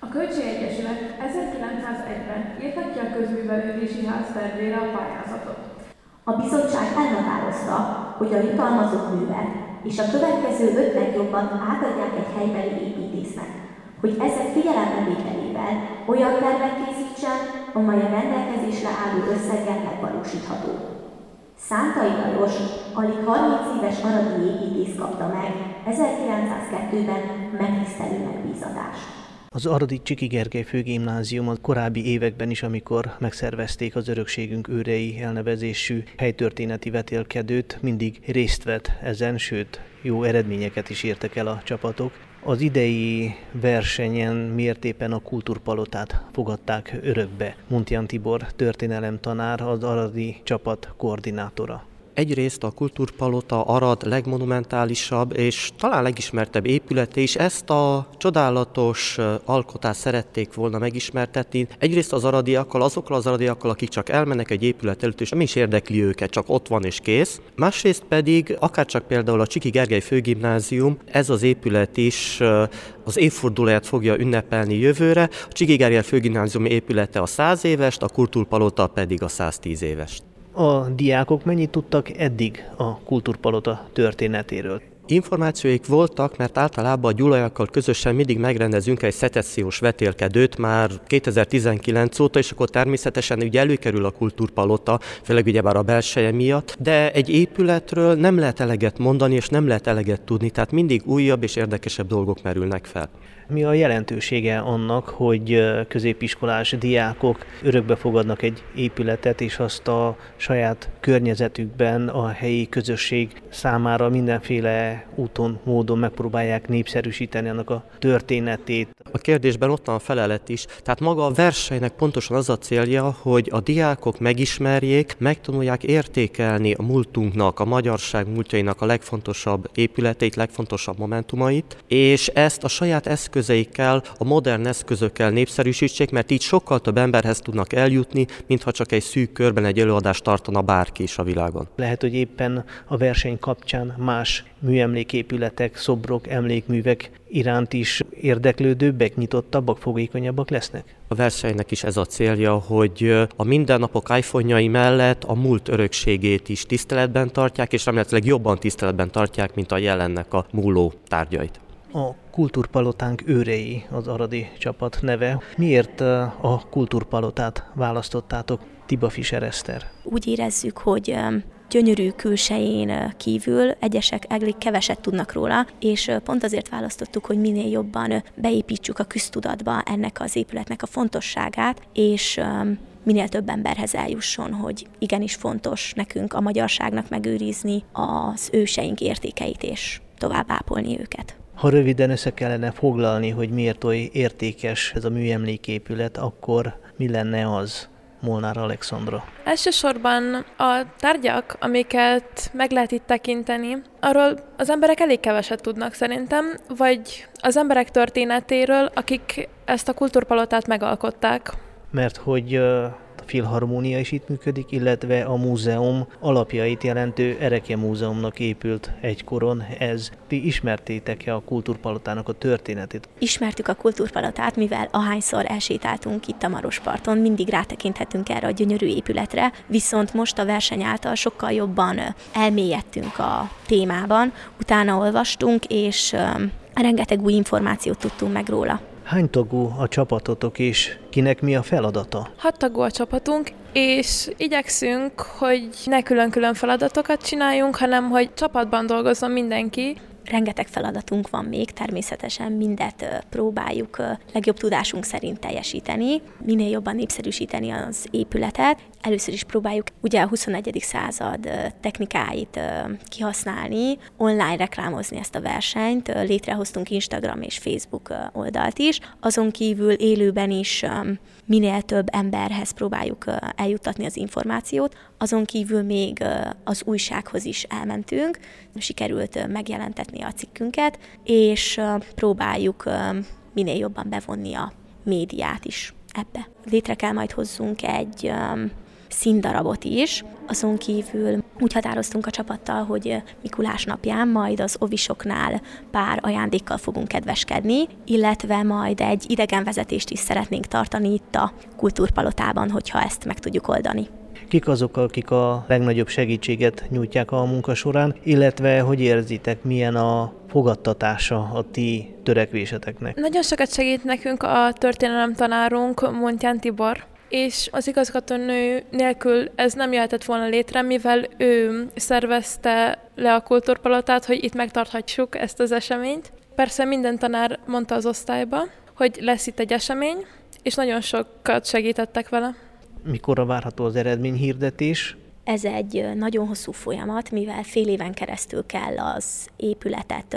A Költségegyesület 1901-ben írta ki a közművelődési ház tervére a pályázatot. A bizottság elhatározta, hogy a jutalmazott művet és a következő öt legjobban átadják egy helybeli építésznek, hogy ezek figyelembevételével olyan tervet készítsen, amely a rendelkezésre álló összeggel megvalósítható. Szántai Lajos alig 30 éves aradi építész kapta meg 1902-ben megtisztelő megbízatást. Az Aradi Csiki Gergely Főgimnázium a korábbi években is, amikor megszervezték az Örökségünk őrei elnevezésű helytörténeti vetélkedőt, mindig részt vett ezen, sőt, jó eredményeket is értek el a csapatok. Az idei versenyen miért éppen a kultúrpalotát fogadták örökbe? Muntjan Tibor történelemtanár, az Aradi csapat koordinátora. Egyrészt a Kultúrpalota Arad legmonumentálisabb és talán legismertebb épülete is ezt a csodálatos alkotást szerették volna megismertetni. Egyrészt az aradiakkal, azokkal az aradiakkal, akik csak elmennek egy épület előtt, és nem is érdekli őket, csak ott van és kész. Másrészt pedig, akár csak például a Csiki Gergely Főgimnázium, ez az épület is az évfordulóját fogja ünnepelni jövőre. A Csiki Gergely Főgimnázium épülete a 100 éves, a Kultúrpalota pedig a 110 éves a diákok mennyit tudtak eddig a kultúrpalota történetéről? Információik voltak, mert általában a gyulajakkal közösen mindig megrendezünk egy szecessziós vetélkedőt már 2019 óta, és akkor természetesen ugye előkerül a kultúrpalota, főleg ugye már a belseje miatt, de egy épületről nem lehet eleget mondani, és nem lehet eleget tudni, tehát mindig újabb és érdekesebb dolgok merülnek fel. Mi a jelentősége annak, hogy középiskolás diákok örökbe fogadnak egy épületet, és azt a saját környezetükben a helyi közösség számára mindenféle úton, módon megpróbálják népszerűsíteni annak a történetét. A kérdésben ott van a felelet is. Tehát maga a versenynek pontosan az a célja, hogy a diákok megismerjék, megtanulják értékelni a múltunknak, a magyarság múltjainak a legfontosabb épületeit, legfontosabb momentumait, és ezt a saját eszközeikkel, a modern eszközökkel népszerűsítsék, mert így sokkal több emberhez tudnak eljutni, mintha csak egy szűk körben egy előadást tartana bárki is a világon. Lehet, hogy éppen a verseny kapcsán más műemléképületek, szobrok, emlékművek iránt is érdeklődőbbek, nyitottabbak, fogékonyabbak lesznek? A versenynek is ez a célja, hogy a mindennapok iPhone-jai mellett a múlt örökségét is tiszteletben tartják, és remélhetőleg jobban tiszteletben tartják, mint a jelennek a múló tárgyait. A Kultúrpalotánk őrei az Aradi csapat neve. Miért a Kultúrpalotát választottátok, Tiba Fischer Eszter? Úgy érezzük, hogy gyönyörű külsején kívül egyesek elég keveset tudnak róla, és pont azért választottuk, hogy minél jobban beépítsük a köztudatba ennek az épületnek a fontosságát, és minél több emberhez eljusson, hogy igenis fontos nekünk a magyarságnak megőrizni az őseink értékeit és tovább ápolni őket. Ha röviden össze kellene foglalni, hogy miért oly értékes ez a műemléképület, akkor mi lenne az? Molnár Alexandra? Elsősorban a tárgyak, amiket meg lehet itt tekinteni, arról az emberek elég keveset tudnak szerintem, vagy az emberek történetéről, akik ezt a kultúrpalotát megalkották. Mert hogy filharmónia is itt működik, illetve a múzeum alapjait jelentő Erekje Múzeumnak épült egykoron. Ez ti ismertétek-e a kultúrpalotának a történetét? Ismertük a kultúrpalotát, mivel ahányszor elsétáltunk itt a Marosparton, mindig rátekinthetünk erre a gyönyörű épületre, viszont most a verseny által sokkal jobban elmélyedtünk a témában, utána olvastunk, és rengeteg új információt tudtunk meg róla. Hány tagú a csapatotok és kinek mi a feladata? Hat tagú a csapatunk, és igyekszünk, hogy ne külön-külön feladatokat csináljunk, hanem hogy csapatban dolgozzon mindenki, Rengeteg feladatunk van még, természetesen mindet próbáljuk legjobb tudásunk szerint teljesíteni, minél jobban népszerűsíteni az épületet. Először is próbáljuk ugye a 21. század technikáit kihasználni, online reklámozni ezt a versenyt, létrehoztunk Instagram és Facebook oldalt is, azon kívül élőben is minél több emberhez próbáljuk eljutatni az információt, azon kívül még az újsághoz is elmentünk, sikerült megjelentetni a cikkünket, és próbáljuk minél jobban bevonni a médiát is ebbe. Létre kell majd hozzunk egy színdarabot is. Azon kívül úgy határoztunk a csapattal, hogy Mikulás napján majd az ovisoknál pár ajándékkal fogunk kedveskedni, illetve majd egy idegenvezetést is szeretnénk tartani itt a kultúrpalotában, hogyha ezt meg tudjuk oldani. Kik azok, akik a legnagyobb segítséget nyújtják a munka során, illetve hogy érzitek, milyen a fogadtatása a ti törekvéseteknek? Nagyon sokat segít nekünk a történelem tanárunk, Montján Tibor, és az igazgatónő nélkül ez nem jöhetett volna létre, mivel ő szervezte le a kultúrpalotát, hogy itt megtarthatjuk ezt az eseményt. Persze minden tanár mondta az osztályba, hogy lesz itt egy esemény, és nagyon sokat segítettek vele. Mikorra várható az eredményhirdetés? Ez egy nagyon hosszú folyamat, mivel fél éven keresztül kell az épületet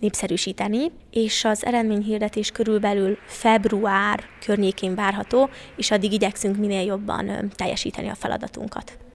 népszerűsíteni, és az eredményhirdetés körülbelül február környékén várható, és addig igyekszünk minél jobban teljesíteni a feladatunkat.